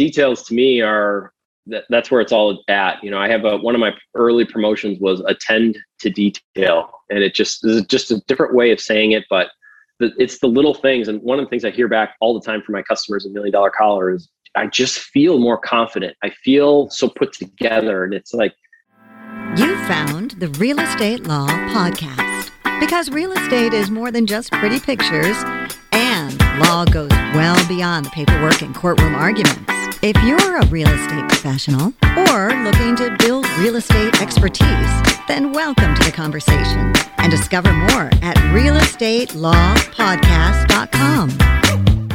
details to me are that that's where it's all at. You know, I have a one of my early promotions was attend to detail, and it just is just a different way of saying it, but the, it's the little things. And one of the things I hear back all the time from my customers in Million Dollar Collar is I just feel more confident. I feel so put together, and it's like you found the Real Estate Law Podcast because real estate is more than just pretty pictures, law goes well beyond the paperwork and courtroom arguments. If you're a real estate professional or looking to build real estate expertise, then welcome to the conversation and discover more at realestatelawpodcast.com.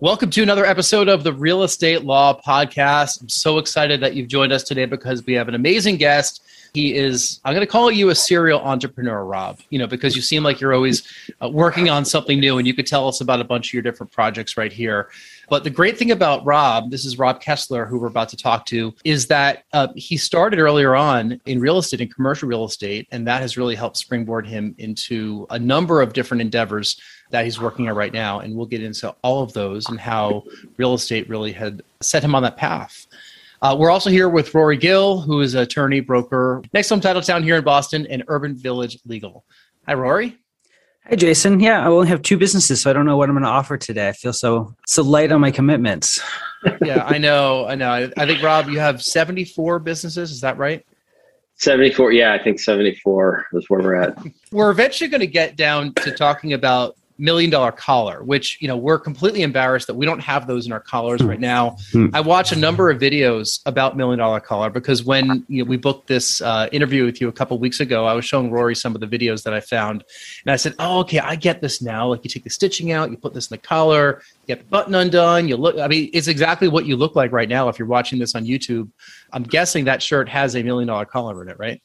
Welcome to another episode of the Real Estate Law Podcast. I'm so excited that you've joined us today because we have an amazing guest he is, I'm going to call you a serial entrepreneur, Rob, you know, because you seem like you're always uh, working on something new and you could tell us about a bunch of your different projects right here. But the great thing about Rob, this is Rob Kessler, who we're about to talk to, is that uh, he started earlier on in real estate and commercial real estate, and that has really helped springboard him into a number of different endeavors that he's working on right now. And we'll get into all of those and how real estate really had set him on that path. Uh, we're also here with Rory Gill, who is an attorney, broker, NextHome Titletown here in Boston, and Urban Village Legal. Hi, Rory. Hi, Jason. Yeah, I only have two businesses, so I don't know what I'm going to offer today. I feel so so light on my commitments. yeah, I know. I know. I, I think Rob, you have 74 businesses. Is that right? 74. Yeah, I think 74 is where we're at. We're eventually going to get down to talking about million dollar collar, which you know we're completely embarrassed that we don't have those in our collars right now. Mm. I watch a number of videos about million dollar collar because when you know, we booked this uh, interview with you a couple weeks ago, I was showing Rory some of the videos that I found, and I said, "Oh, okay, I get this now. Like you take the stitching out, you put this in the collar, you get the button undone, you look. I mean, it's exactly what you look like right now if you're watching this on YouTube. I'm guessing that shirt has a million dollar collar in it, right?"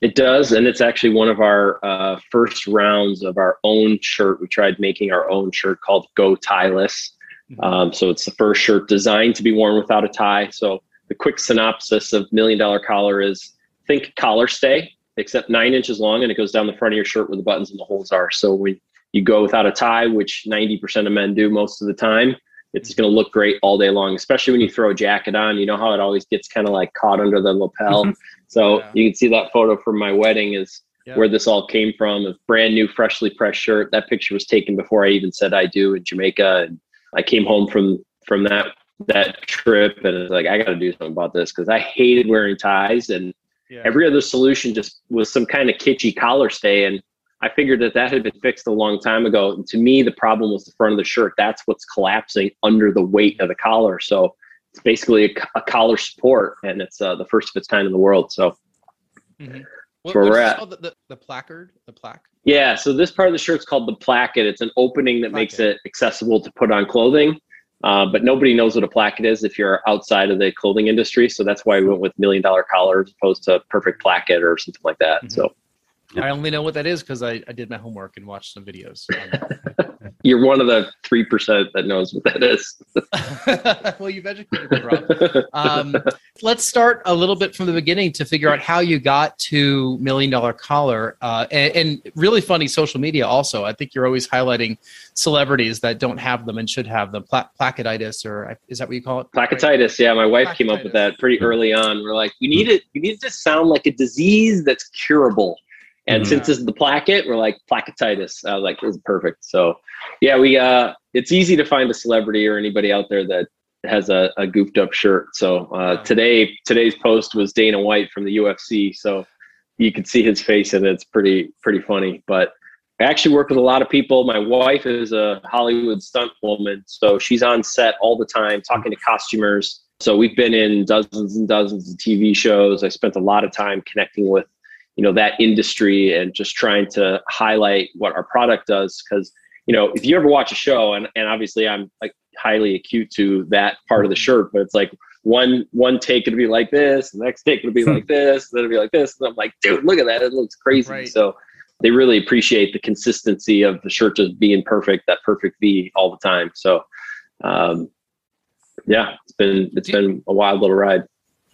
It does, and it's actually one of our uh, first rounds of our own shirt. We tried making our own shirt called Go Tieless. Mm-hmm. Um, so it's the first shirt designed to be worn without a tie. So the quick synopsis of Million Dollar Collar is think collar stay, except nine inches long, and it goes down the front of your shirt where the buttons and the holes are. So when you go without a tie, which 90% of men do most of the time, it's going to look great all day long, especially when you throw a jacket on. You know how it always gets kind of like caught under the lapel. So yeah. you can see that photo from my wedding is yeah. where this all came from. A brand new, freshly pressed shirt. That picture was taken before I even said I do in Jamaica, and I came home from from that that trip and it's like I got to do something about this because I hated wearing ties and yeah. every other solution just was some kind of kitschy collar stay and I figured that that had been fixed a long time ago. And to me, the problem was the front of the shirt. That's what's collapsing under the weight of the collar. So it's basically a, a collar support, and it's uh, the first of its kind in the world. So mm-hmm. what, where we're at. The, the, the, placard, the plaque. Yeah. So this part of the shirt is called the placket. It's an opening that placket. makes it accessible to put on clothing. Uh, but nobody knows what a placket is if you're outside of the clothing industry. So that's why we went with million dollar collar as opposed to perfect placket or something like that. Mm-hmm. So I only know what that is because I, I did my homework and watched some videos. You're one of the three percent that knows what that is. well, you've educated me, Rob. Um, let's start a little bit from the beginning to figure out how you got to Million Dollar Collar, uh, and, and, really funny social media. Also, I think you're always highlighting celebrities that don't have them and should have them. Pla- placketitis, or is that what you call it? Placketitis. Yeah, my wife came up with that pretty early on. We're like, we need it. We need it to sound like a disease that's curable and mm-hmm. since this is the placket, we're like placketitis. I was like, this is perfect. So yeah, we uh it's easy to find a celebrity or anybody out there that has a, a goofed up shirt. So uh, today today's post was Dana White from the UFC. So you can see his face and it's pretty pretty funny. But I actually work with a lot of people. My wife is a Hollywood stunt woman, so she's on set all the time talking to costumers. So we've been in dozens and dozens of TV shows. I spent a lot of time connecting with you know that industry and just trying to highlight what our product does. Because you know if you ever watch a show and, and obviously i'm like highly acute to that part of the shirt but it's like one one take it'll be like this the next take it'll be like this then it'll be like this and i'm like dude look at that it looks crazy. Right. so they really appreciate the consistency of the shirt just being perfect that perfect v all the time. So um yeah it's been it's been a wild little ride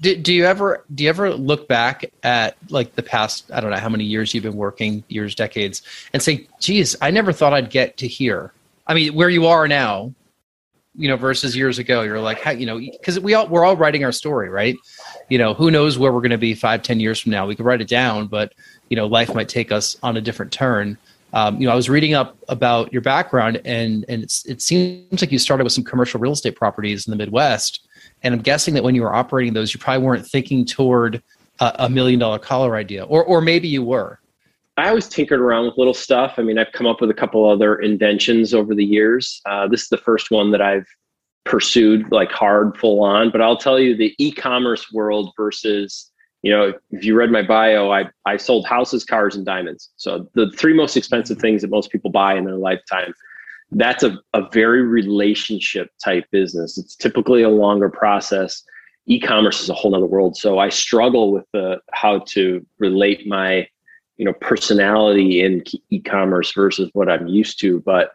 do, do you ever do you ever look back at like the past I don't know how many years you've been working years decades and say geez I never thought I'd get to here I mean where you are now you know, versus years ago? You're like, how, you know, because we all we're all writing our story, right? You know, who knows where we're going to be five, ten years from now? We could write it down, but you know, life might take us on a different turn. Um, you know, I was reading up about your background, and and it seems like you started with some commercial real estate properties in the Midwest. And I'm guessing that when you were operating those, you probably weren't thinking toward a, a million dollar collar idea, or or maybe you were. I always tinkered around with little stuff. I mean, I've come up with a couple other inventions over the years. Uh, this is the first one that I've pursued like hard, full on. But I'll tell you, the e-commerce world versus, you know, if you read my bio, I I sold houses, cars, and diamonds. So the three most expensive things that most people buy in their lifetime. That's a, a very relationship type business. It's typically a longer process. E-commerce is a whole other world. So I struggle with the how to relate my you know personality in e-commerce versus what i'm used to but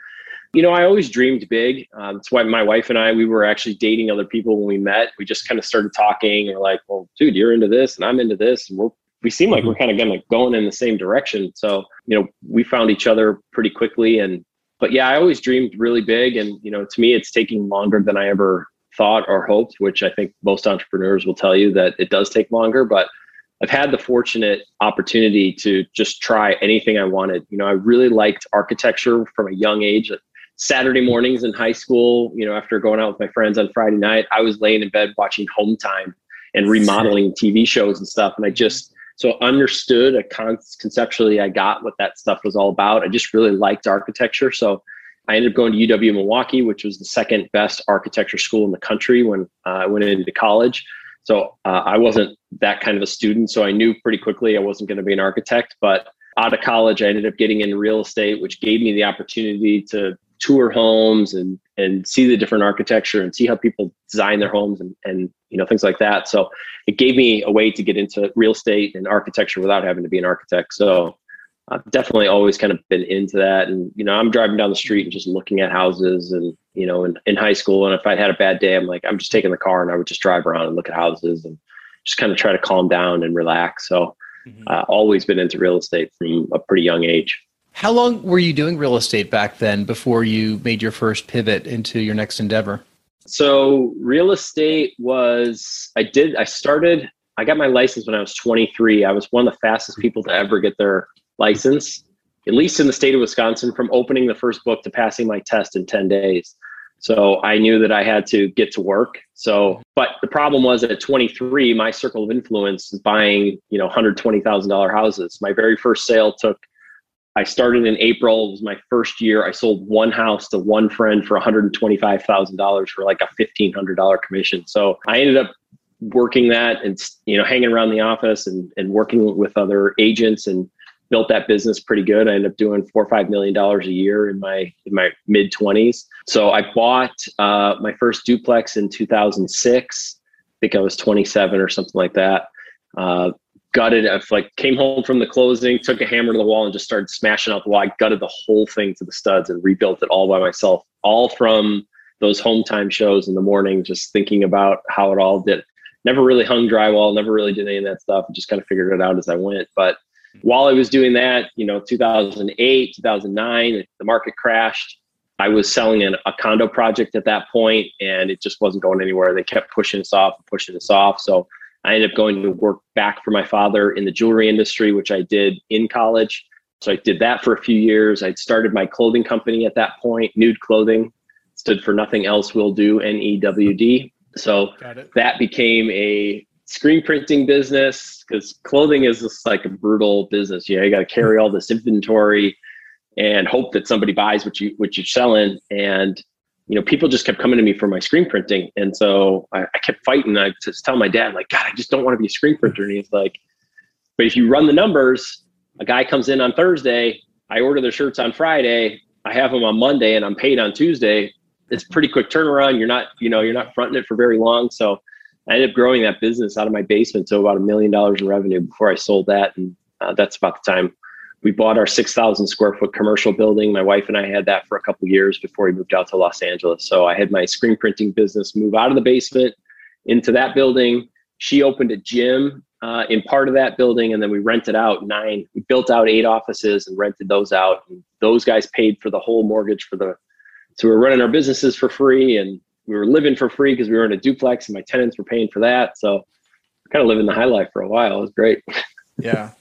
you know i always dreamed big um, that's why my wife and i we were actually dating other people when we met we just kind of started talking and we're like well dude you're into this and i'm into this and we're we seem like we're mm-hmm. kind of going going in the same direction so you know we found each other pretty quickly and but yeah i always dreamed really big and you know to me it's taking longer than i ever thought or hoped which i think most entrepreneurs will tell you that it does take longer but I've had the fortunate opportunity to just try anything I wanted. You know, I really liked architecture from a young age. Saturday mornings in high school, you know, after going out with my friends on Friday night, I was laying in bed watching Hometime and remodeling TV shows and stuff. And I just so understood a con- conceptually, I got what that stuff was all about. I just really liked architecture. So I ended up going to UW Milwaukee, which was the second best architecture school in the country when uh, I went into college. So uh, I wasn't that kind of a student. So I knew pretty quickly I wasn't going to be an architect. But out of college, I ended up getting into real estate, which gave me the opportunity to tour homes and and see the different architecture and see how people design their homes and and you know things like that. So it gave me a way to get into real estate and architecture without having to be an architect. So I've definitely always kind of been into that. And, you know, I'm driving down the street and just looking at houses and, you know, in, in high school. And if I had a bad day, I'm like, I'm just taking the car and I would just drive around and look at houses and just kind of try to calm down and relax. So mm-hmm. uh, always been into real estate from a pretty young age. How long were you doing real estate back then before you made your first pivot into your next endeavor? So real estate was, I did, I started, I got my license when I was 23. I was one of the fastest people to ever get their license, at least in the state of Wisconsin, from opening the first book to passing my test in 10 days. So I knew that I had to get to work. So, but the problem was at 23, my circle of influence is buying, you know, $120,000 houses. My very first sale took, I started in April. It was my first year. I sold one house to one friend for $125,000 for like a $1,500 commission. So I ended up working that and, you know, hanging around the office and, and working with other agents and built that business pretty good. I ended up doing four or five million dollars a year in my in my mid twenties. So I bought uh, my first duplex in 2006. I think I was 27 or something like that. Uh, gutted. I like came home from the closing, took a hammer to the wall, and just started smashing out the wall. I gutted the whole thing to the studs and rebuilt it all by myself. All from those Hometime shows in the morning, just thinking about how it all did. Never really hung drywall, never really did any of that stuff. Just kind of figured it out as I went. But while I was doing that, you know, 2008, 2009, the market crashed. I was selling an, a condo project at that point and it just wasn't going anywhere. They kept pushing us off and pushing us off. So I ended up going to work back for my father in the jewelry industry, which I did in college. So I did that for a few years. I'd started my clothing company at that point, NEWD Clothing, stood for Nothing Else Will Do, N E W D. So that became a screen printing business because clothing is just like a brutal business. You know, you got to carry all this inventory and hope that somebody buys what you what you're selling. And you know, people just kept coming to me for my screen printing, and so I, I kept fighting. I just tell my dad, like, God, I just don't want to be a screen printer. And he's like, But if you run the numbers, a guy comes in on Thursday, I order their shirts on Friday, I have them on Monday, and I'm paid on Tuesday. It's pretty quick turnaround. You're not, you know, you're not fronting it for very long. So I ended up growing that business out of my basement to about a million dollars in revenue before I sold that. And uh, that's about the time we bought our 6,000 square foot commercial building. My wife and I had that for a couple years before we moved out to Los Angeles. So I had my screen printing business move out of the basement into that building. She opened a gym uh, in part of that building, and then we rented out nine. We built out eight offices and rented those out. And those guys paid for the whole mortgage for the. So we we're running our businesses for free, and we were living for free because we were in a duplex and my tenants were paying for that. So kind of living the high life for a while. It was great. yeah.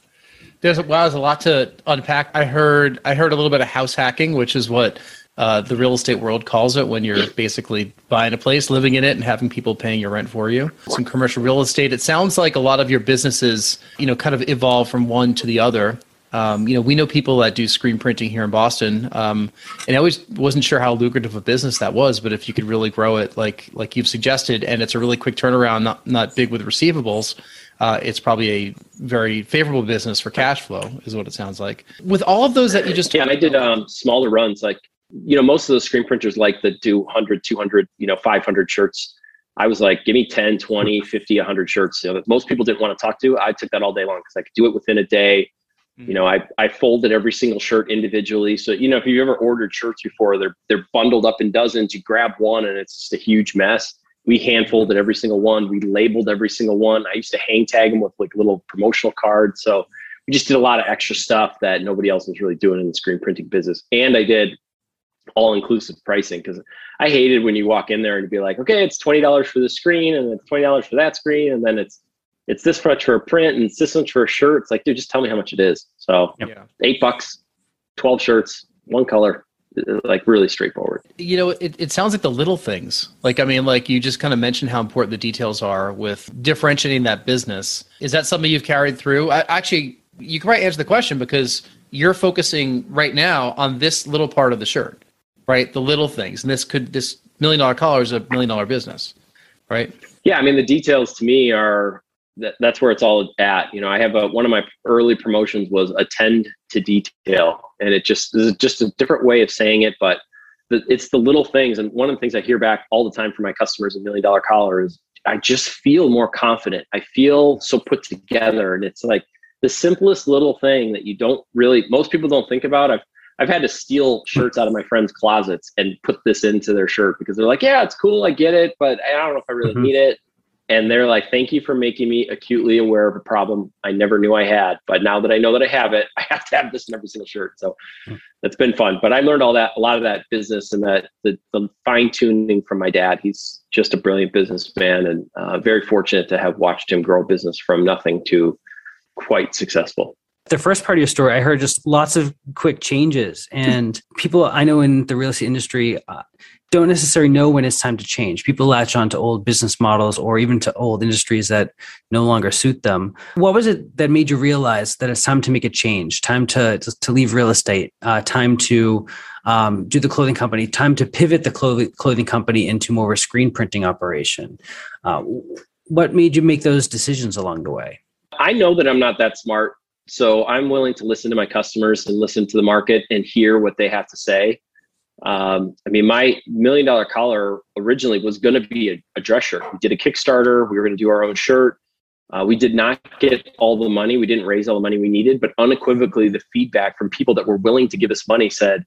There's well, there's a lot to unpack. I heard I heard a little bit of house hacking, which is what uh, the real estate world calls it when you're basically buying a place, living in it, and having people paying your rent for you. Some commercial real estate. It sounds like a lot of your businesses, you know, kind of evolve from one to the other. Um, you know, we know people that do screen printing here in Boston, um, and I always wasn't sure how lucrative a business that was. But if you could really grow it, like like you've suggested, and it's a really quick turnaround, not not big with receivables, uh, it's probably a very favorable business for cash flow, is what it sounds like. With all of those that you just yeah, I did um, smaller runs, like you know, most of those screen printers like that do 100, 200, you know, 500 shirts. I was like, give me 10, 20, 50, 100 shirts. You know, that most people didn't want to talk to. I took that all day long because I could do it within a day you know, I, I folded every single shirt individually. So, you know, if you've ever ordered shirts before, they're they're bundled up in dozens. You grab one and it's just a huge mess. We hand folded every single one. We labeled every single one. I used to hang tag them with like little promotional cards. So we just did a lot of extra stuff that nobody else was really doing in the screen printing business. And I did all inclusive pricing because I hated when you walk in there and be like, okay, it's twenty dollars for the screen and it's twenty dollars for that screen, and then it's it's this much for a print and it's this much for a shirt. It's like, dude, just tell me how much it is. So yeah. eight bucks, 12 shirts, one color, like really straightforward. You know, it, it sounds like the little things. Like, I mean, like you just kind of mentioned how important the details are with differentiating that business. Is that something you've carried through? I, actually, you can probably answer the question because you're focusing right now on this little part of the shirt, right? The little things. And this could, this million dollar collar is a million dollar business, right? Yeah. I mean, the details to me are that, that's where it's all at. You know, I have a, one of my early promotions was attend to detail, and it just is just a different way of saying it, but the, it's the little things. And one of the things I hear back all the time from my customers in Million Dollar Collar is I just feel more confident. I feel so put together, and it's like the simplest little thing that you don't really most people don't think about. I've I've had to steal shirts out of my friends' closets and put this into their shirt because they're like, "Yeah, it's cool, I get it, but I don't know if I really mm-hmm. need it." And they're like thank you for making me acutely aware of a problem i never knew i had but now that i know that i have it i have to have this in every single shirt. So hmm. that's been fun. But i learned all that a lot of that business and that the, the fine tuning from my dad. He's just a brilliant businessman and uh, very fortunate to have watched him grow business from nothing to quite successful the first part of your story, I heard just lots of quick changes, and people I know in the real estate industry, uh, don't necessarily know when it's time to change. People latch on to old business models or even to old industries that no longer suit them. What was it that made you realize that it's time to make a change, time to, to, to leave real estate, uh, time to um, do the clothing company, time to pivot the clothing, clothing company into more of a screen printing operation? Uh, what made you make those decisions along the way? I know that I'm not that smart. So I'm willing to listen to my customers and listen to the market and hear what they have to say um, I mean, my million dollar collar originally was going to be a, a, dress shirt. We did a Kickstarter. We were going to do our own shirt. Uh, we did not get all the money. We didn't raise all the money we needed, but unequivocally, the feedback from people that were willing to give us money said,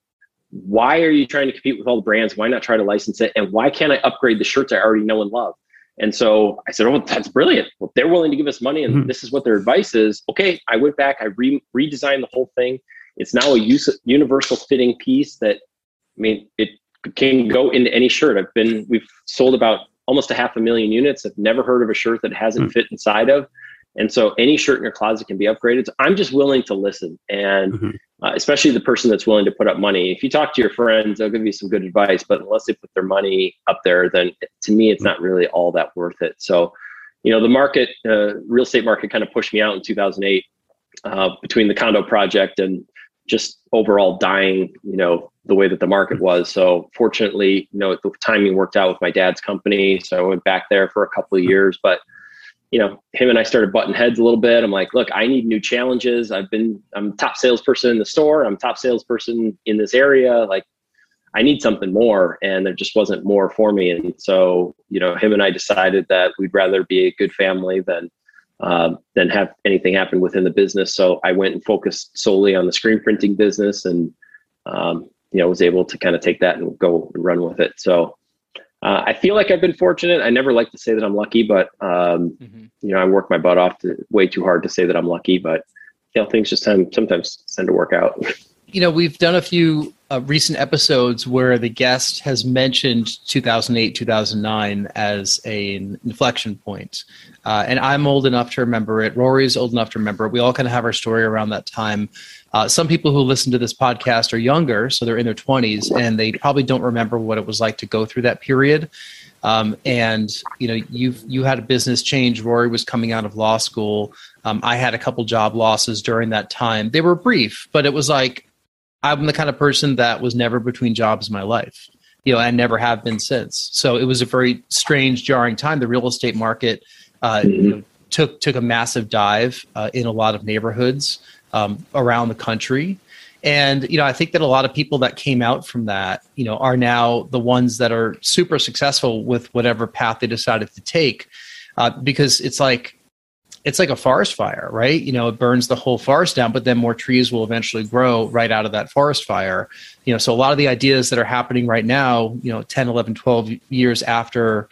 "Why are you trying to compete with all the brands? Why not try to license it? And why can't I upgrade the shirts I already know and love?" And so I said, "Oh, that's brilliant. Well, they're willing to give us money, and mm-hmm. this is what their advice is." Okay, I went back. I re- redesigned the whole thing. It's now a use- universal fitting piece that I mean, it can go into any shirt. I've been, we've sold about almost a half a million units. I've never heard of a shirt that hasn't mm-hmm. fit inside of. And so any shirt in your closet can be upgraded. So I'm just willing to listen. And mm-hmm. uh, especially the person that's willing to put up money. If you talk to your friends, they'll give you some good advice. But unless they put their money up there, then to me, it's not really all that worth it. So, you know, the market, uh, real estate market kind of pushed me out in 2008 uh, between the condo project and just overall dying, you know, the way that the market was. So fortunately, you know, the timing worked out with my dad's company. So I went back there for a couple of years, but you know, him and I started butting heads a little bit. I'm like, look, I need new challenges. I've been, I'm top salesperson in the store. I'm top salesperson in this area. Like, I need something more. And there just wasn't more for me. And so, you know, him and I decided that we'd rather be a good family than um, than have anything happen within the business. So I went and focused solely on the screen printing business, and um, you know was able to kind of take that and go and run with it. So uh, I feel like I've been fortunate. I never like to say that I'm lucky, but um, mm-hmm. you know I work my butt off to way too hard to say that I'm lucky. But you know things just tend, sometimes tend to work out. You know we've done a few uh, recent episodes where the guest has mentioned 2008, 2009 as a, an inflection point. Uh, and I'm old enough to remember it. Rory's old enough to remember it. We all kind of have our story around that time. Uh, some people who listen to this podcast are younger, so they're in their 20s, and they probably don't remember what it was like to go through that period. Um, and you know, you you had a business change. Rory was coming out of law school. Um, I had a couple job losses during that time. They were brief, but it was like I'm the kind of person that was never between jobs in my life. You know, I never have been since. So it was a very strange, jarring time. The real estate market uh, mm-hmm. you know, took took a massive dive uh, in a lot of neighborhoods um, around the country. And you know, I think that a lot of people that came out from that, you know, are now the ones that are super successful with whatever path they decided to take, uh, because it's like it's like a forest fire, right? You know, it burns the whole forest down, but then more trees will eventually grow right out of that forest fire. You know, so a lot of the ideas that are happening right now, you know, 10, 11, 12 years after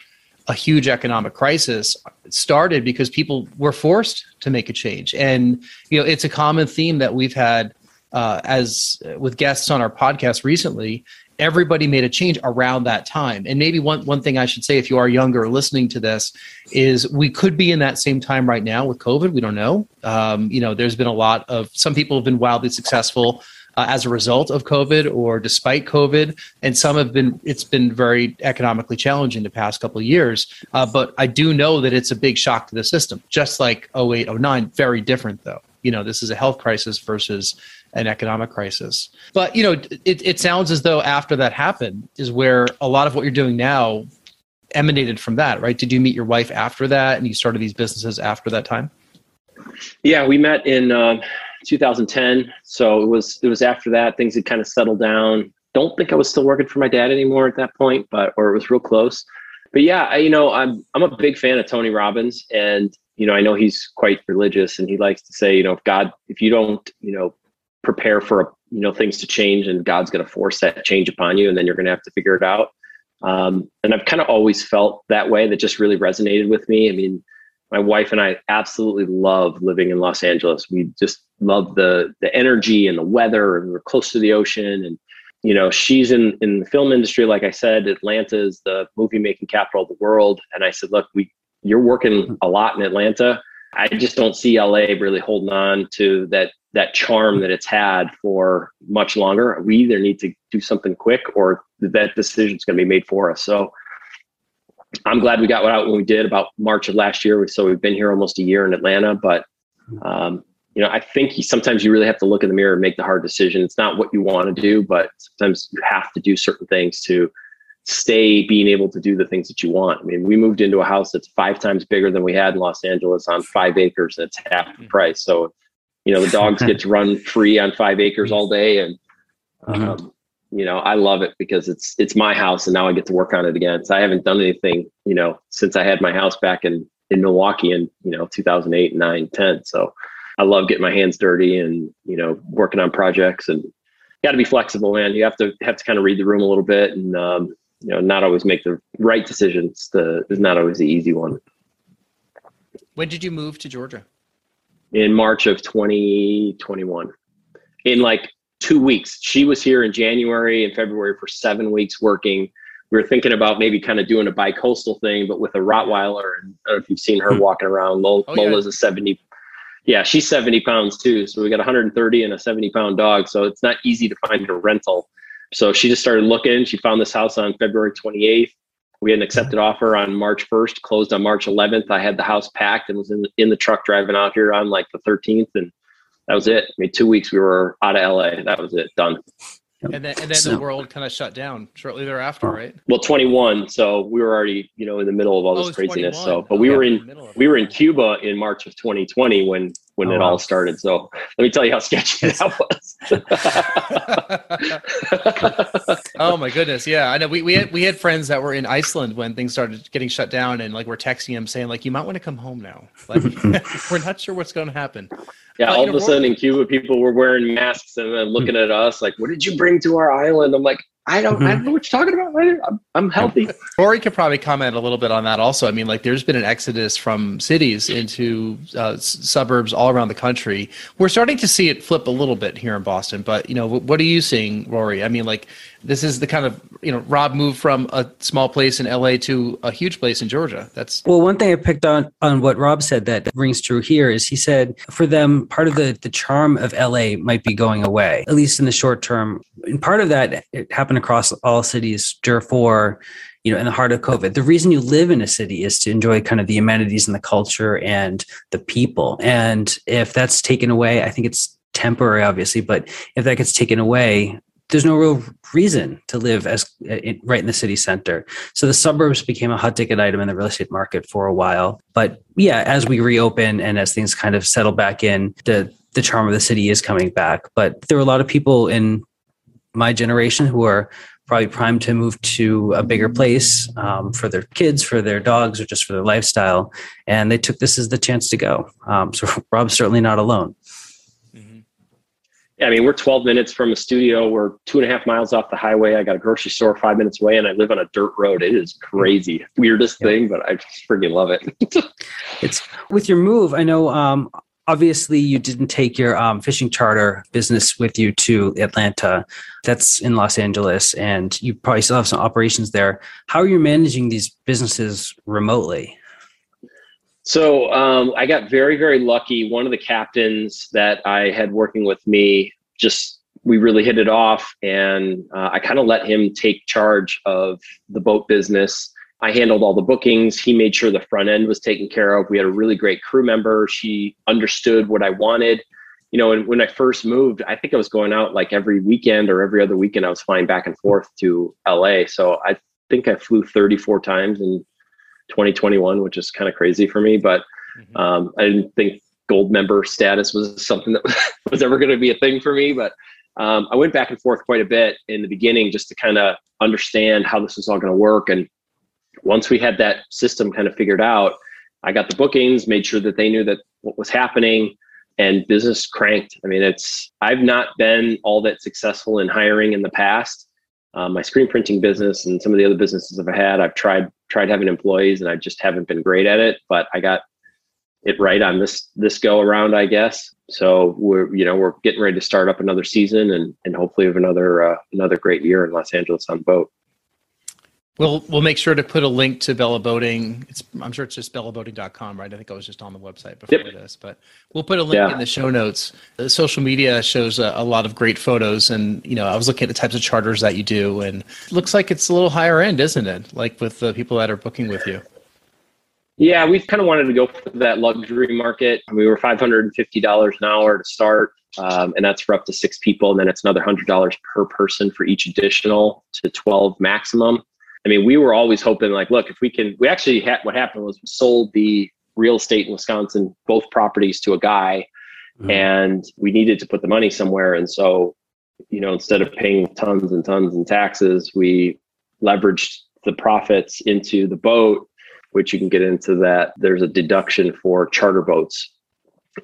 a huge economic crisis started because people were forced to make a change. And, you know, it's a common theme that we've had uh, as with guests on our podcast recently everybody made a change around that time. And maybe one, one thing I should say, if you are younger listening to this, is we could be in that same time right now with COVID. We don't know. Um, you know, there's been a lot of some people have been wildly successful. Uh, as a result of COVID or despite COVID, and some have been. It's been very economically challenging the past couple of years. Uh, but I do know that it's a big shock to the system, just like 08, 09. Very different though. You know, this is a health crisis versus an economic crisis. But you know, it, it sounds as though after that happened is where a lot of what you're doing now emanated from that, right? Did you meet your wife after that, and you started these businesses after that time? Yeah, we met in uh, 2010. So it was it was after that things had kind of settled down. Don't think I was still working for my dad anymore at that point, but or it was real close. But yeah, I, you know, I'm I'm a big fan of Tony Robbins, and you know, I know he's quite religious, and he likes to say, you know, if God, if you don't, you know, prepare for you know things to change and god's going to force that change upon you and then you're going to have to figure it out um, and i've kind of always felt that way that just really resonated with me i mean my wife and i absolutely love living in los angeles we just love the the energy and the weather and we're close to the ocean and you know she's in in the film industry like i said atlanta is the movie making capital of the world and i said look we you're working a lot in atlanta I just don't see LA really holding on to that that charm that it's had for much longer. We either need to do something quick or that decision is going to be made for us. So I'm glad we got out when we did about March of last year. So we've been here almost a year in Atlanta, but um, you know, I think sometimes you really have to look in the mirror and make the hard decision. It's not what you want to do, but sometimes you have to do certain things to stay being able to do the things that you want. I mean, we moved into a house that's five times bigger than we had in Los Angeles on five acres. That's half the mm-hmm. price. So, you know, the dogs get to run free on five acres all day. And, uh-huh. um, you know, I love it because it's, it's my house and now I get to work on it again. So I haven't done anything, you know, since I had my house back in, in Milwaukee in, you know, 2008, 9, 10. So I love getting my hands dirty and, you know, working on projects and got to be flexible, man. You have to have to kind of read the room a little bit and, um, you know not always make the right decisions the is not always the easy one when did you move to georgia in march of 2021 in like two weeks she was here in january and february for seven weeks working we were thinking about maybe kind of doing a bi-coastal thing but with a rottweiler and i don't know if you've seen her hmm. walking around Lola, oh, yeah. lola's a 70 yeah she's 70 pounds too so we got 130 and a 70 pound dog so it's not easy to find a rental so she just started looking. She found this house on February 28th. We had an accepted offer on March 1st, closed on March 11th. I had the house packed and was in, in the truck driving out here on like the 13th. And that was it. I mean, two weeks we were out of LA. That was it. Done. And then, and then so, the world kind of shut down shortly thereafter, right? Well, 21. So we were already, you know, in the middle of all this oh, craziness. 21. So, but we were in, we were in Cuba in March of 2020 when, when oh, it wow. all started. So let me tell you how sketchy that was. oh my goodness. Yeah. I know we, we had, we had friends that were in Iceland when things started getting shut down and like, we're texting them saying like, you might want to come home now. Like we're not sure what's going to happen. Yeah, all of a sudden in Cuba, people were wearing masks and then looking hmm. at us like, "What did you bring to our island?" I'm like, I don't, mm-hmm. I don't know what you're talking about. I'm, I'm healthy. Rory could probably comment a little bit on that also. I mean, like there's been an exodus from cities into uh, s- suburbs all around the country. We're starting to see it flip a little bit here in Boston, but you know, w- what are you seeing, Rory? I mean, like this is the kind of you know Rob moved from a small place in LA to a huge place in Georgia. That's well, one thing I picked on on what Rob said that rings true here is he said for them part of the the charm of LA might be going away at least in the short term. And part of that it happened across all cities for you know in the heart of covid the reason you live in a city is to enjoy kind of the amenities and the culture and the people and if that's taken away i think it's temporary obviously but if that gets taken away there's no real reason to live as right in the city center. So the suburbs became a hot ticket item in the real estate market for a while. But yeah, as we reopen and as things kind of settle back in, the the charm of the city is coming back. But there are a lot of people in my generation who are probably primed to move to a bigger place um, for their kids, for their dogs, or just for their lifestyle. And they took this as the chance to go. Um, so Rob's certainly not alone. I mean, we're 12 minutes from a studio. We're two and a half miles off the highway. I got a grocery store five minutes away, and I live on a dirt road. It is crazy, weirdest yeah. thing, but I just freaking love it. it's with your move. I know. Um, obviously, you didn't take your um, fishing charter business with you to Atlanta. That's in Los Angeles, and you probably still have some operations there. How are you managing these businesses remotely? So um, I got very, very lucky. One of the captains that I had working with me just we really hit it off, and uh, I kind of let him take charge of the boat business. I handled all the bookings. He made sure the front end was taken care of. We had a really great crew member. She understood what I wanted. You know, and when I first moved, I think I was going out like every weekend or every other weekend. I was flying back and forth to LA. So I think I flew 34 times in 2021, which is kind of crazy for me. But mm-hmm. um, I didn't think gold member status was something that was ever going to be a thing for me. But um, I went back and forth quite a bit in the beginning just to kind of understand how this was all going to work. And once we had that system kind of figured out, I got the bookings, made sure that they knew that what was happening and business cranked. I mean, it's, I've not been all that successful in hiring in the past. Um, my screen printing business and some of the other businesses I've had, I've tried tried having employees and I just haven't been great at it. But I got it right on this this go around, I guess. So we're you know we're getting ready to start up another season and and hopefully have another uh, another great year in Los Angeles on boat. We'll we'll make sure to put a link to Bella Boating. It's I'm sure it's just bellaboating.com, right? I think I was just on the website before yep. this, but we'll put a link yeah. in the show notes. The social media shows a, a, lot of great photos, and you know I was looking at the types of charters that you do, and looks like it's a little higher end, isn't it? Like with the people that are booking with you. Yeah, we kind of wanted to go for that luxury market. We were five hundred and fifty dollars an hour to start, um, and that's for up to six people, and then it's another hundred dollars per person for each additional to twelve maximum. I mean, we were always hoping like, look, if we can, we actually had, what happened was we sold the real estate in Wisconsin, both properties to a guy mm-hmm. and we needed to put the money somewhere. And so, you know, instead of paying tons and tons in taxes, we leveraged the profits into the boat, which you can get into that. There's a deduction for charter boats.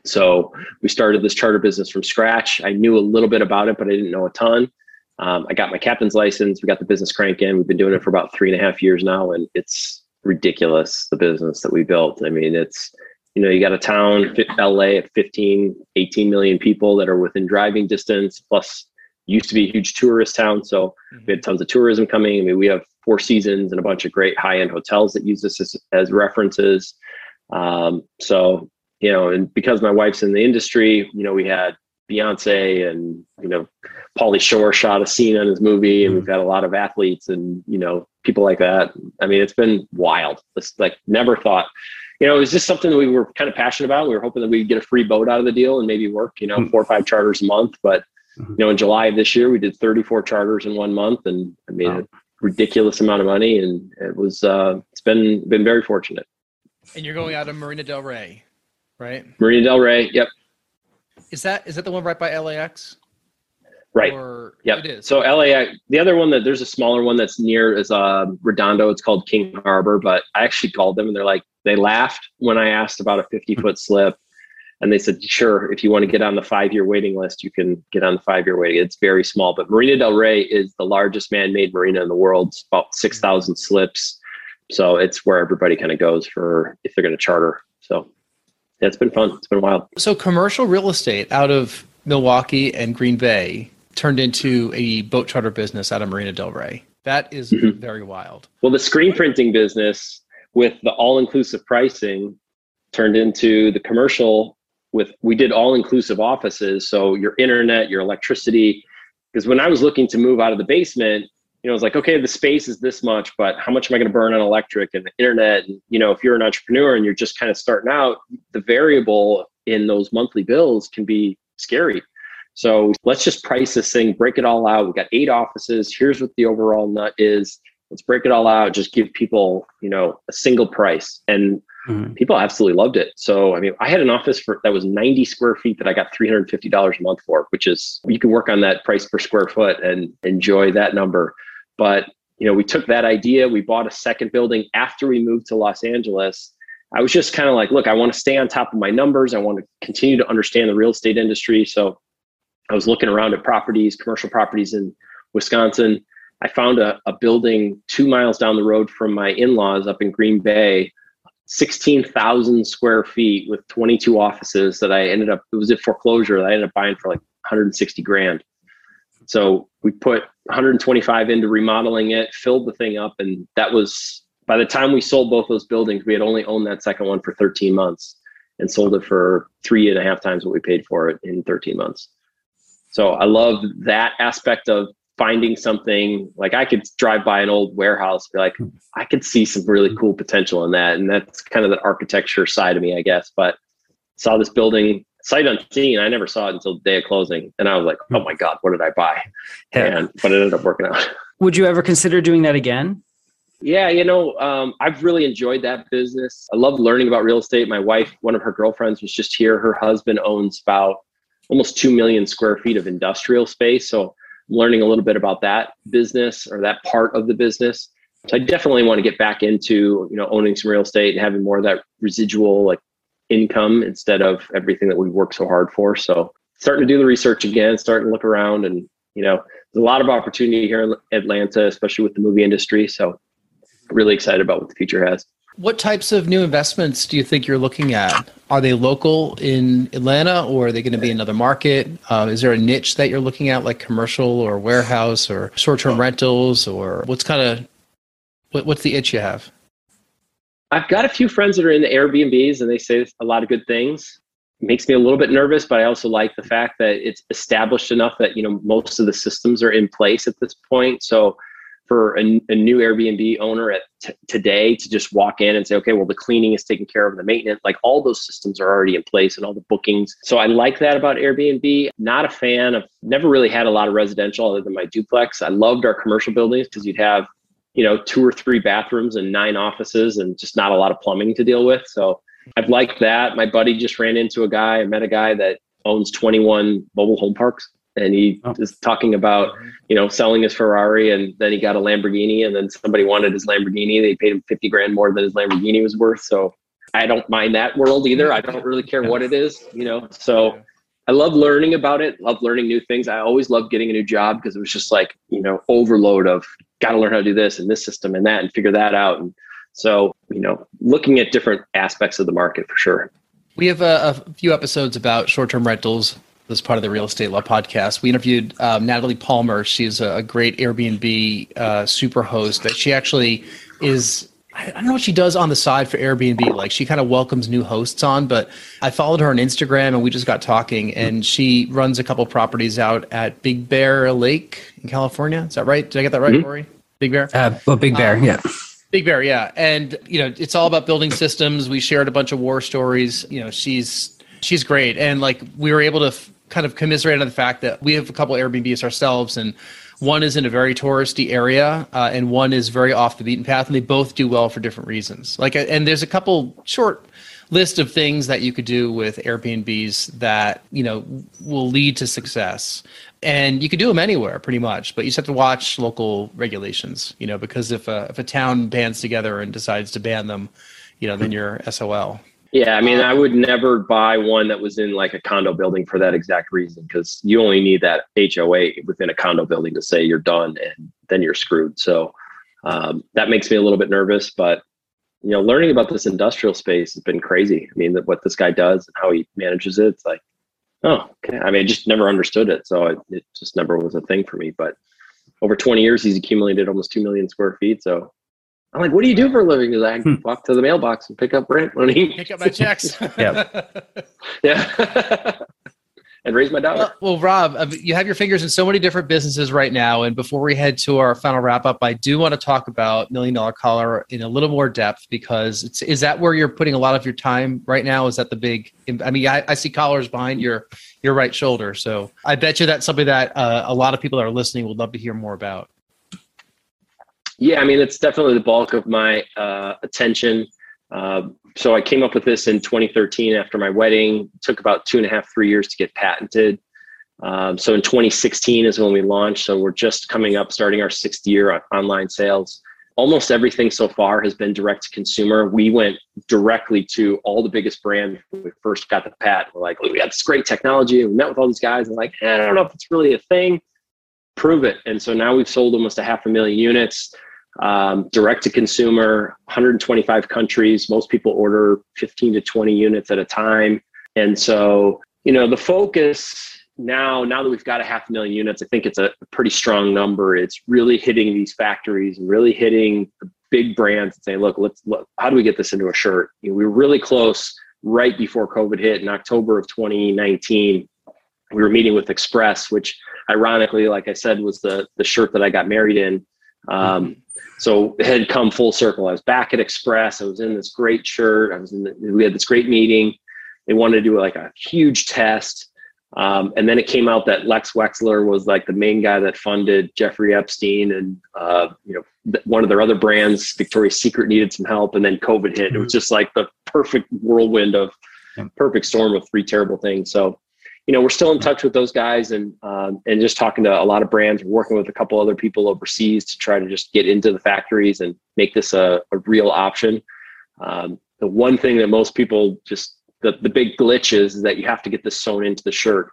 So we started this charter business from scratch. I knew a little bit about it, but I didn't know a ton. Um, I got my captain's license. We got the business cranking. We've been doing it for about three and a half years now, and it's ridiculous the business that we built. I mean, it's you know, you got a town, LA, at 15, 18 million people that are within driving distance. Plus, used to be a huge tourist town, so mm-hmm. we had tons of tourism coming. I mean, we have Four Seasons and a bunch of great high end hotels that use this as, as references. Um, so you know, and because my wife's in the industry, you know, we had Beyonce and you know Pauly Shore shot a scene on his movie, and we've mm. got a lot of athletes and you know people like that. I mean, it's been wild. It's like never thought. You know, it was just something that we were kind of passionate about. We were hoping that we'd get a free boat out of the deal and maybe work, you know, mm. four or five charters a month. But mm-hmm. you know, in July of this year, we did 34 charters in one month, and I made wow. a ridiculous amount of money, and it was uh, it's been been very fortunate. And you're going out of Marina Del Rey, right? Marina Del Rey, yep. Is that is that the one right by LAX? Right. Yeah. It is. So LAX. The other one that there's a smaller one that's near is uh, Redondo. It's called King Harbor. But I actually called them and they're like they laughed when I asked about a 50 foot slip. And they said, sure, if you want to get on the five year waiting list, you can get on the five year waiting. It's very small, but Marina Del Rey is the largest man made marina in the world. It's about 6,000 slips. So it's where everybody kind of goes for if they're going to charter. So yeah, it's been fun. It's been wild. So commercial real estate out of Milwaukee and Green Bay turned into a boat charter business out of Marina Del Rey. That is mm-hmm. very wild. Well, the screen printing business with the all inclusive pricing turned into the commercial with we did all inclusive offices. So your internet, your electricity. Because when I was looking to move out of the basement, you know, it's like, okay, the space is this much, but how much am I going to burn on electric and the internet? And, you know, if you're an entrepreneur and you're just kind of starting out, the variable in those monthly bills can be scary. So let's just price this thing, break it all out. We got eight offices. Here's what the overall nut is. Let's break it all out. Just give people, you know, a single price. And mm-hmm. people absolutely loved it. So, I mean, I had an office for that was 90 square feet that I got $350 a month for, which is you can work on that price per square foot and enjoy that number. But you know, we took that idea, we bought a second building after we moved to Los Angeles. I was just kind of like, look, I want to stay on top of my numbers. I want to continue to understand the real estate industry. So I was looking around at properties, commercial properties in Wisconsin. I found a, a building two miles down the road from my in laws up in Green Bay, 16,000 square feet with 22 offices that I ended up, it was a foreclosure that I ended up buying for like 160 grand. So we put 125 into remodeling it, filled the thing up, and that was by the time we sold both those buildings, we had only owned that second one for 13 months and sold it for three and a half times what we paid for it in 13 months. So I love that aspect of finding something like I could drive by an old warehouse, be like, I could see some really cool potential in that. And that's kind of the architecture side of me, I guess. But saw this building sight unseen. I never saw it until the day of closing, and I was like, "Oh my god, what did I buy?" Yeah. And but it ended up working out. Would you ever consider doing that again? Yeah, you know, um, I've really enjoyed that business. I love learning about real estate. My wife, one of her girlfriends, was just here. Her husband owns about almost two million square feet of industrial space, so I'm learning a little bit about that business or that part of the business. So I definitely want to get back into you know owning some real estate and having more of that residual like income instead of everything that we work so hard for. So starting to do the research again, starting to look around and, you know, there's a lot of opportunity here in Atlanta, especially with the movie industry. So really excited about what the future has. What types of new investments do you think you're looking at? Are they local in Atlanta or are they going to be another market? Uh, is there a niche that you're looking at, like commercial or warehouse or short term rentals, or what's kind of what, what's the itch you have? I've got a few friends that are in the Airbnbs and they say a lot of good things. It makes me a little bit nervous, but I also like the fact that it's established enough that you know most of the systems are in place at this point. So for a, a new Airbnb owner at t- today to just walk in and say, okay, well the cleaning is taken care of, the maintenance, like all those systems are already in place and all the bookings. So I like that about Airbnb. Not a fan of, never really had a lot of residential other than my duplex. I loved our commercial buildings because you'd have you know, two or three bathrooms and nine offices and just not a lot of plumbing to deal with. So I've liked that. My buddy just ran into a guy, I met a guy that owns 21 mobile home parks and he oh. is talking about, you know, selling his Ferrari and then he got a Lamborghini and then somebody wanted his Lamborghini. They paid him 50 grand more than his Lamborghini was worth. So I don't mind that world either. I don't really care what it is, you know. So I love learning about it, love learning new things. I always loved getting a new job because it was just like, you know, overload of got to learn how to do this and this system and that and figure that out. And so, you know, looking at different aspects of the market for sure. We have a, a few episodes about short term rentals as part of the Real Estate Law podcast. We interviewed um, Natalie Palmer. She's a, a great Airbnb uh, super host that she actually is I don't know what she does on the side for Airbnb. Like she kind of welcomes new hosts on, but I followed her on Instagram and we just got talking. And she runs a couple properties out at Big Bear Lake in California. Is that right? Did I get that right, mm-hmm. Rory? Big Bear. Uh, well, Big Bear, um, yeah. Big Bear, yeah. And you know, it's all about building systems. We shared a bunch of war stories. You know, she's she's great, and like we were able to f- kind of commiserate on the fact that we have a couple Airbnbs ourselves and one is in a very touristy area, uh, and one is very off the beaten path, and they both do well for different reasons. Like, and there's a couple short list of things that you could do with Airbnbs that you know will lead to success. And you could do them anywhere, pretty much, but you just have to watch local regulations. You know, because if a if a town bands together and decides to ban them, you know, then you're SOL. Yeah, I mean, I would never buy one that was in like a condo building for that exact reason because you only need that HOA within a condo building to say you're done and then you're screwed. So um, that makes me a little bit nervous, but you know, learning about this industrial space has been crazy. I mean, that what this guy does and how he manages it, it's like, oh, okay. I mean, I just never understood it. So it, it just never was a thing for me. But over 20 years, he's accumulated almost 2 million square feet. So I'm like, what do you do for a living? Because I hmm. walk to the mailbox and pick up rent money. Pick up my checks. yeah. yeah. and raise my daughter. Well, well, Rob, you have your fingers in so many different businesses right now. And before we head to our final wrap up, I do want to talk about Million Dollar Collar in a little more depth because it's is that where you're putting a lot of your time right now? Is that the big? I mean, I, I see collars behind your your right shoulder, so I bet you that's something that uh, a lot of people that are listening would love to hear more about. Yeah, I mean, it's definitely the bulk of my uh, attention. Uh, so I came up with this in 2013 after my wedding. It took about two and a half, three years to get patented. Um, so in 2016 is when we launched. So we're just coming up, starting our sixth year on online sales. Almost everything so far has been direct to consumer. We went directly to all the biggest brands when we first got the patent. We're like, we got this great technology. We met with all these guys and like, eh, I don't know if it's really a thing. Prove it. And so now we've sold almost a half a million units um, direct to consumer, 125 countries. Most people order 15 to 20 units at a time. And so, you know, the focus now, now that we've got a half million units, I think it's a pretty strong number. It's really hitting these factories and really hitting the big brands and saying, look, let's look, how do we get this into a shirt? You know, we were really close right before COVID hit in October of 2019. We were meeting with Express, which ironically, like I said, was the the shirt that I got married in. Um, mm-hmm. So it had come full circle. I was back at Express. I was in this great shirt. I was in. The, we had this great meeting. They wanted to do like a huge test, um, and then it came out that Les Wexner was like the main guy that funded Jeffrey Epstein, and uh, you know th- one of their other brands, Victoria's Secret, needed some help, and then COVID hit. It was mm-hmm. just like the perfect whirlwind of perfect storm of three terrible things. So you know, we're still in touch with those guys and um, and just talking to a lot of brands. We're working with a couple other people overseas to try to just get into the factories and make this a, a real option. Um, the one thing that most people just the, the big glitch is, is that you have to get this sewn into the shirt.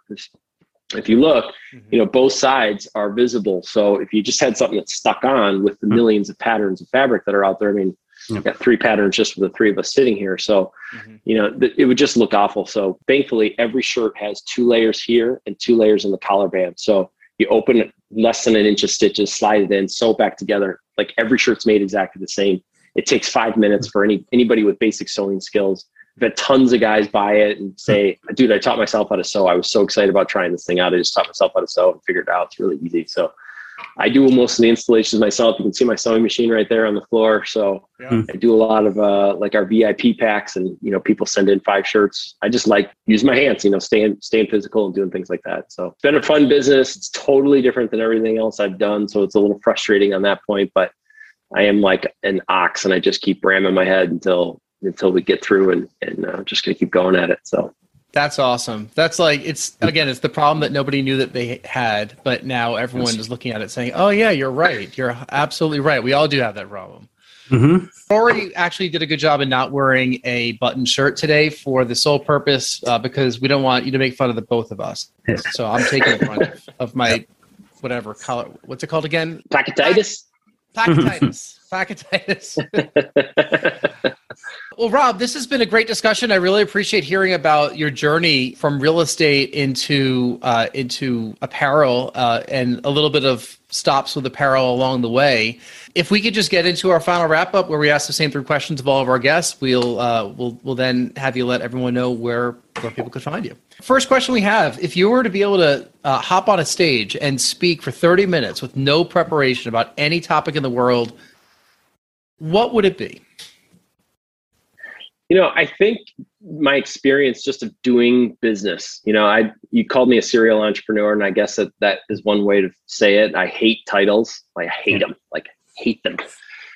If you look, mm-hmm. you know, both sides are visible. So if you just had something that's stuck on with the mm-hmm. millions of patterns of fabric that are out there, I mean, Yep. Got three patterns just for the three of us sitting here. So, mm-hmm. you know, th- it would just look awful. So, thankfully, every shirt has two layers here and two layers in the collar band. So, you open less than an inch of stitches, slide it in, sew it back together. Like every shirt's made exactly the same. It takes five minutes for any anybody with basic sewing skills. I've had tons of guys buy it and say, dude, I taught myself how to sew. I was so excited about trying this thing out. I just taught myself how to sew and figured it out. It's really easy. So I do most of the installations myself. You can see my sewing machine right there on the floor. So yeah. I do a lot of uh, like our VIP packs, and you know, people send in five shirts. I just like use my hands, you know, staying staying physical and doing things like that. So it's been a fun business. It's totally different than everything else I've done. So it's a little frustrating on that point, but I am like an ox, and I just keep ramming my head until until we get through, and and uh, just gonna keep going at it. So that's awesome. That's like it's again, it's the problem that nobody knew that they had, but now everyone is looking at it saying, "Oh yeah, you're right. You're absolutely right. We all do have that problem." Mm-hmm. Rory actually did a good job in not wearing a button shirt today for the sole purpose uh, because we don't want you to make fun of the both of us. So I'm taking the front of, of my whatever color. What's it called again? Placketitis. Placketitis. Placketitis. well, Rob, this has been a great discussion. I really appreciate hearing about your journey from real estate into uh, into apparel uh, and a little bit of stops with apparel along the way. If we could just get into our final wrap up, where we ask the same three questions of all of our guests, we'll uh, we'll we'll then have you let everyone know where where people could find you. First question we have: If you were to be able to uh, hop on a stage and speak for thirty minutes with no preparation about any topic in the world what would it be? You know, I think my experience just of doing business. You know, I you called me a serial entrepreneur, and I guess that that is one way to say it. I hate titles. Like, I hate them. Like hate them.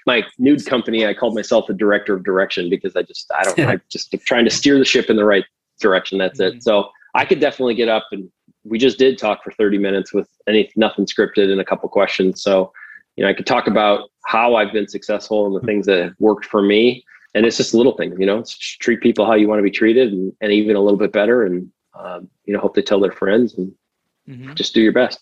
My NEWD company, I called myself a director of direction because I just I don't I just trying to steer the ship in the right direction. That's mm-hmm. it. So I could definitely get up and we just did talk for 30 minutes with any nothing scripted and a couple questions. So you know, I could talk about how I've been successful and the things that have worked for me. And it's just a little things, you know, treat people how you want to be treated and, and even a little bit better. And, um, you know, hope they tell their friends and mm-hmm. just do your best.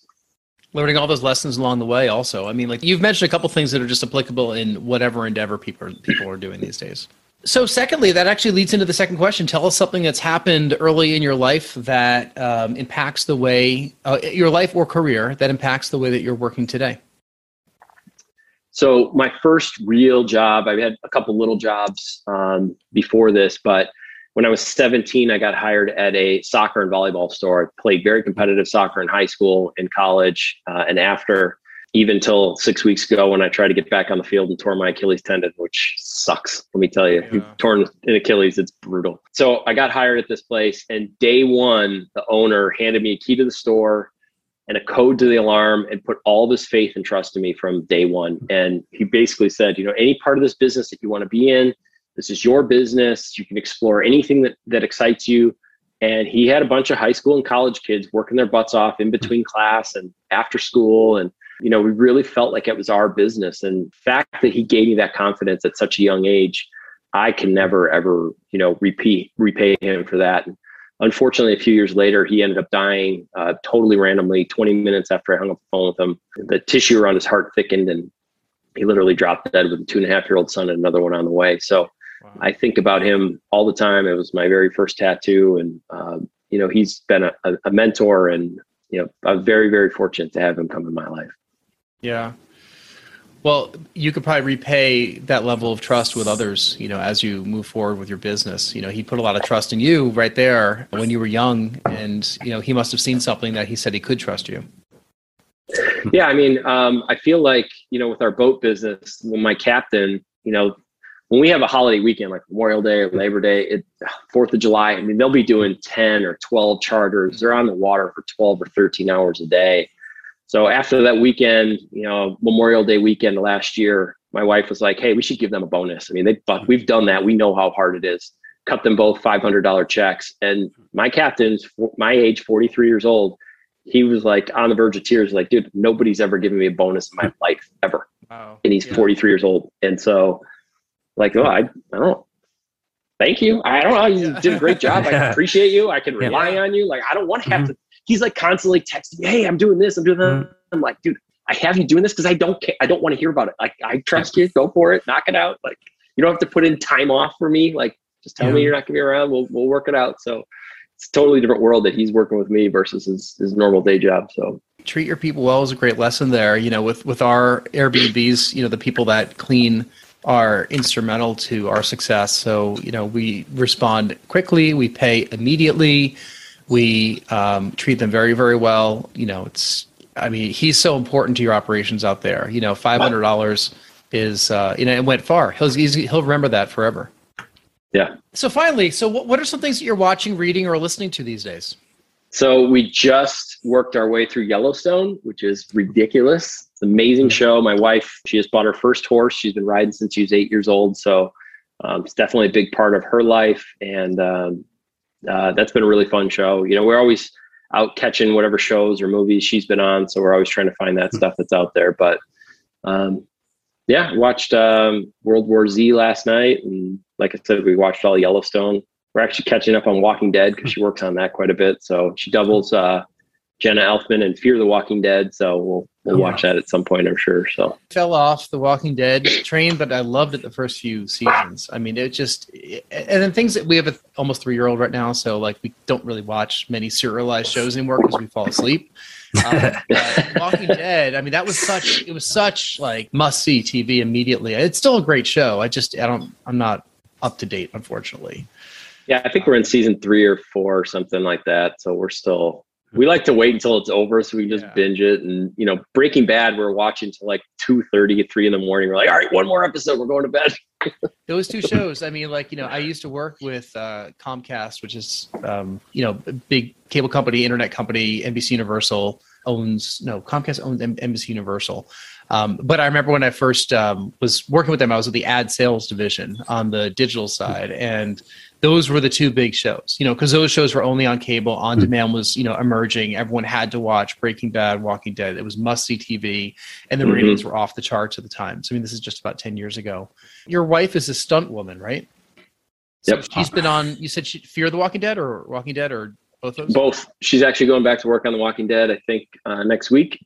Learning all those lessons along the way also. I mean, like you've mentioned a couple things that are just applicable in whatever endeavor people are, people are doing these days. So, secondly, that actually leads into the second question. Tell us something that's happened early in your life that um, impacts the way, uh, your life or career, that impacts the way that you're working today. So, my first real job, I had a couple little jobs um, before this, but when I was 17, I got hired at a soccer and volleyball store. I played very competitive soccer in high school, in college, uh, and after even till six weeks ago when I tried to get back on the field and tore my Achilles tendon, which sucks. Let me tell you, yeah. torn an Achilles, it's brutal. So I got hired at this place, and day one, the owner handed me a key to the store and a code to the alarm and put all this faith and trust in me from day one. And he basically said, you know, any part of this business that you want to be in, this is your business. You can explore anything that, that excites you. And he had a bunch of high school and college kids working their butts off in between class and after school and you know, we really felt like it was our business. And the fact that he gave me that confidence at such a young age, I can never ever, you know, repeat repay him for that. And unfortunately, a few years later, he ended up dying uh, totally randomly. Twenty minutes after I hung up the phone with him, the tissue around his heart thickened, and he literally dropped dead with a two and a half year old son and another one on the way. So wow. I think about him all the time. It was my very first tattoo, and um, you know, he's been a, a mentor, and you know, I'm very very fortunate to have him come in my life. Yeah. Well, you could probably repay that level of trust with others, you know, as you move forward with your business. You know, he put a lot of trust in you right there when you were young, and you know, he must have seen something that he said he could trust you. Yeah, I mean, um, I feel like you know, with our boat business, when my captain, you know, when we have a holiday weekend like Memorial Day or Labor Day, Fourth of July, I mean, they'll be doing ten or twelve charters. They're on the water for twelve or thirteen hours a day so after that weekend, you know, Memorial Day weekend last year, my wife was like, "Hey, we should give them a bonus." I mean, they but we've done that. We know how hard it is. Cut them both five hundred dollar checks. And my captain's my age, forty three years old. He was like on the verge of tears, like, dude, nobody's ever given me a bonus in my life ever. Wow. And he's yeah. 43 years old. And so, like, oh, I, I don't know. Thank you. I don't know. You did a great job. I appreciate you. I can rely yeah. on you. Like, I don't want to have mm-hmm. to he's like constantly texting me, "Hey, I'm doing this. I'm doing that." Mm-hmm. I'm like, dude, I have you doing this because I don't care. I don't want to hear about it. Like, I trust you. Go for it. Knock it out. Like, you don't have to put in time off for me. Like, just tell yeah. me you're not gonna be around. We'll we'll work it out. So it's a totally different world that he's working with me versus his his normal day job. So treat your people well is a great lesson there. You know, with with our Airbnbs, you know, the people that clean are instrumental to our success. So, you know, we respond quickly, we pay immediately. We um, treat them very, very well. You know, it's, I mean, he's so important to your operations out there. You know, $500 is, uh, you know, it went far. He'll, he'll remember that forever. Yeah. So finally, so what, what are some things that you're watching, reading, or listening to these days? So we just worked our way through Yellowstone, which is ridiculous. It's an amazing show. My wife, she just bought her first horse. She's been riding since she was eight years old. So um, it's definitely a big part of her life. And um, uh, that's been a really fun show. You know, we're always out catching whatever shows or movies she's been on, so we're always trying to find that stuff that's out there. But um, yeah, watched um, World War Z last night, and like I said, we watched all Yellowstone. We're actually catching up on Walking Dead because she works on that quite a bit. So she doubles uh, Jenna Elfman and Fear the Walking Dead. So we'll we'll yeah. watch that at some point, I'm sure. So fell off the Walking Dead train, but I loved it the first few seasons. I mean, it just and then things that we have a almost three year old right now, so like we don't really watch many serialized shows anymore because we fall asleep. Um, Walking Dead, I mean, that was such it was such like must see TV immediately. It's still a great show. I just I don't I'm not up to date, unfortunately. Yeah, I think we're in season three or four or something like that. So we're still we like to wait until it's over so we can just yeah. binge it. And you know breaking bad we're watching till like 2 30 3 in the morning. We're like all right one more episode we're going to bed. Those two shows i mean like you know i used to work with uh, comcast which is um, you know a big cable company internet company nbc universal owns no comcast owns nbc universal um, but I remember when I first um, was working with them, I was with the ad sales division on the digital side, and those were the two big shows, you know, because those shows were only on cable. On demand was, you know, emerging. Everyone had to watch Breaking Bad, Walking Dead. It was must see TV, and the Mhm. ratings were off the charts at the time. So, I mean, this is just about 10 years ago. Your wife is a stunt woman, right? So Yep. she's been on, you said she, Fear the Walking Dead or Walking Dead or? Both. She's actually going back to work on The Walking Dead. I think uh, next week.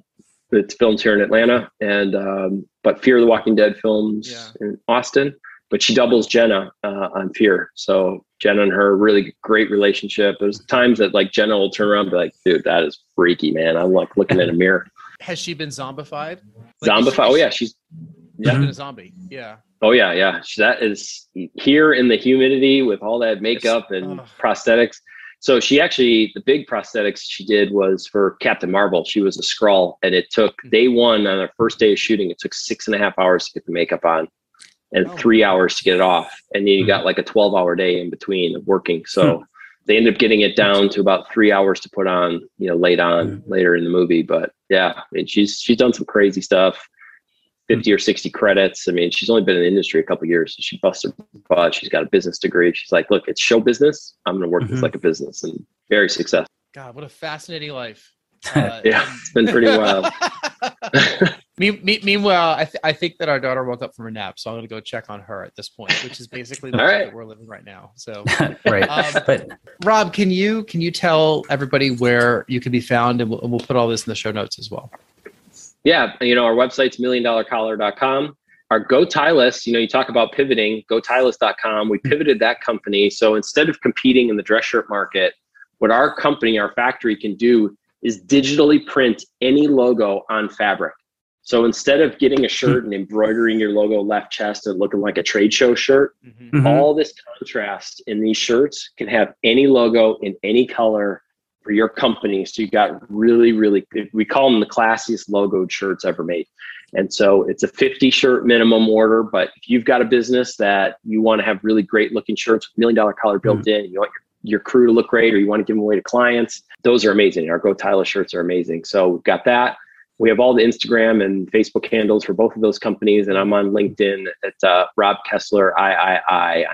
It's filmed here in Atlanta, and um, but Fear the Walking Dead films Yeah. in Austin. But she doubles Jenna uh, on Fear. So Jenna and her really great relationship. There's times that like Jenna will turn around and be like, "Dude, that is freaky, man." I'm like looking in a mirror. Has she been zombified? Like, is she- Zombified. Oh yeah, she's She's yeah. been a zombie. Yeah. Oh yeah, yeah. That is here in the humidity with all that makeup and prosthetics. So she actually the big prosthetics she did was for Captain Marvel. She was a Skrull, and it took Hmm. day one on her first day of shooting. It took six and a half hours to get the makeup on, and Oh. three hours to get it off. And then you hmm. got like a twelve hour day in between of working. So hmm. they ended up getting it down to about three hours to put on. You know, late on hmm. later in the movie. But yeah, I mean, she's she's done some crazy stuff. 50 or 60 credits. I mean, she's only been in the industry a couple years. So she busted her butt. She's got a business degree. She's like, look, it's show business. I'm going to work this Mhm. like a business and very successful. God, what a fascinating life. Uh, Yeah, and- it's been pretty wild. Me- me- meanwhile, I, th- I think that our daughter woke up from her nap, so I'm going to go check on her at this point, which is basically the All life right. that we're living right now. So, right. Um, but Rob, can you can you tell everybody where you can be found, and we'll, and we'll put all this in the show notes as well. Yeah, you know, our website's milliondollarcollar.com. Our Go you know, you talk about pivoting, gotylus.com. We pivoted that company. So instead of competing in the dress shirt market, what our company, our factory can do is digitally print any logo on fabric. So instead of getting a shirt and embroidering your logo left chest and looking like a trade show shirt, Mhm. all this contrast in these shirts can have any logo in any color for your company. So you got really, really, we call them the classiest logoed shirts ever made. And so it's a 50 shirt minimum order. But if you've got a business that you want to have really great looking shirts with million dollar collar built in, you want your, your crew to look great or you want to give them away to clients, those are amazing. Our Go Tyler shirts are amazing. So we've got that. We have all the Instagram and Facebook handles for both of those companies. And I'm on LinkedIn at uh, Rob Kessler, I, I, I,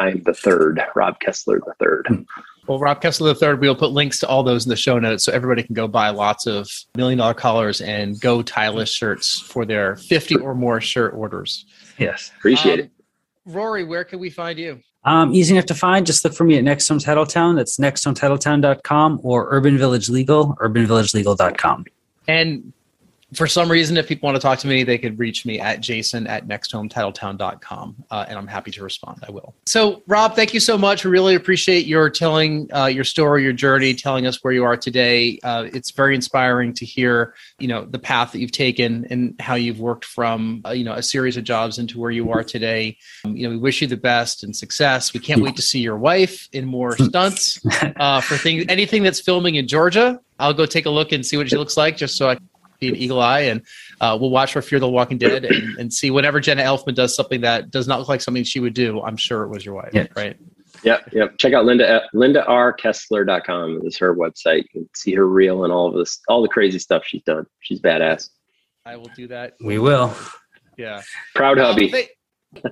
I am the third, Rob Kessler the third. Well, Rob Kessler III, we'll put links to all those in the show notes so everybody can go buy lots of million dollar collars and go Tylus shirts for their 50 or more shirt orders. yes. Appreciate Um, it. Rory, where can we find you? Um, easy enough to find. Just look for me at NextHome Titletown. That's nexthometitletown.com or Urban Village Legal, urbanvillagelegal.com. And for some reason, if people want to talk to me, they could reach me at jason at nexthometitletown.com. Uh, and I'm happy to respond. I will. So, Rob, thank you so much. We really appreciate your telling uh, your story, your journey, telling us where you are today. Uh, it's very inspiring to hear, you know, the path that you've taken and how you've worked from, uh, you know, a series of jobs into where you are today. Um, you know, we wish you the best and success. We can't wait to see your wife in more stunts uh, for things, anything that's filming in Georgia. I'll go take a look and see what she looks like, just so I can be an eagle eye, and uh, we'll watch for Fear the Walking Dead and, and see whenever Jenna Elfman does something that does not look like something she would do. I'm sure it was your wife, Yeah. right? Yep, yep. Check out Linda lindarkessler.com is her website. You can see her reel and all of this, all the crazy stuff she's done. She's badass. I will do that. We will. Yeah. Proud Um, hubby. th-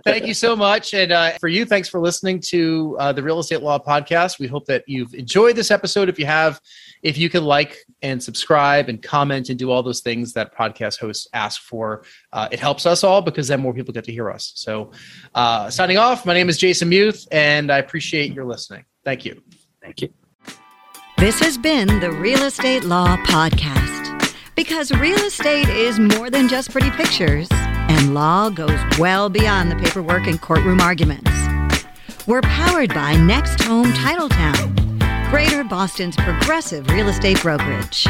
thank you so much. And uh, for you, thanks for listening to uh, the Real Estate Law Podcast. We hope that you've enjoyed this episode. If you have, if you can like and subscribe and comment and do all those things that podcast hosts ask for, uh, it helps us all because then more people get to hear us. So, uh, signing off, my name is Jason Muth, and I appreciate your listening. Thank you. Thank you. This has been the Real Estate Law Podcast. Because real estate is more than just pretty pictures, and law goes well beyond the paperwork and courtroom arguments. We're powered by NextHome Titletown, Greater Boston's progressive real estate brokerage.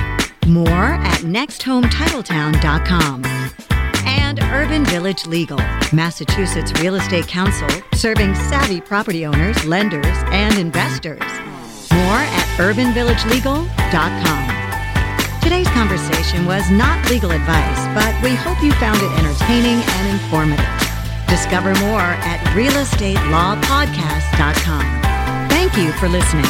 More at nexthometitletown.com. And Urban Village Legal, Massachusetts Real Estate Counsel, serving savvy property owners, lenders, and investors. More at urbanvillagelegal.com. Today's conversation was not legal advice, but we hope you found it entertaining and informative. Discover more at realestatelawpodcast.com. Thank you for listening.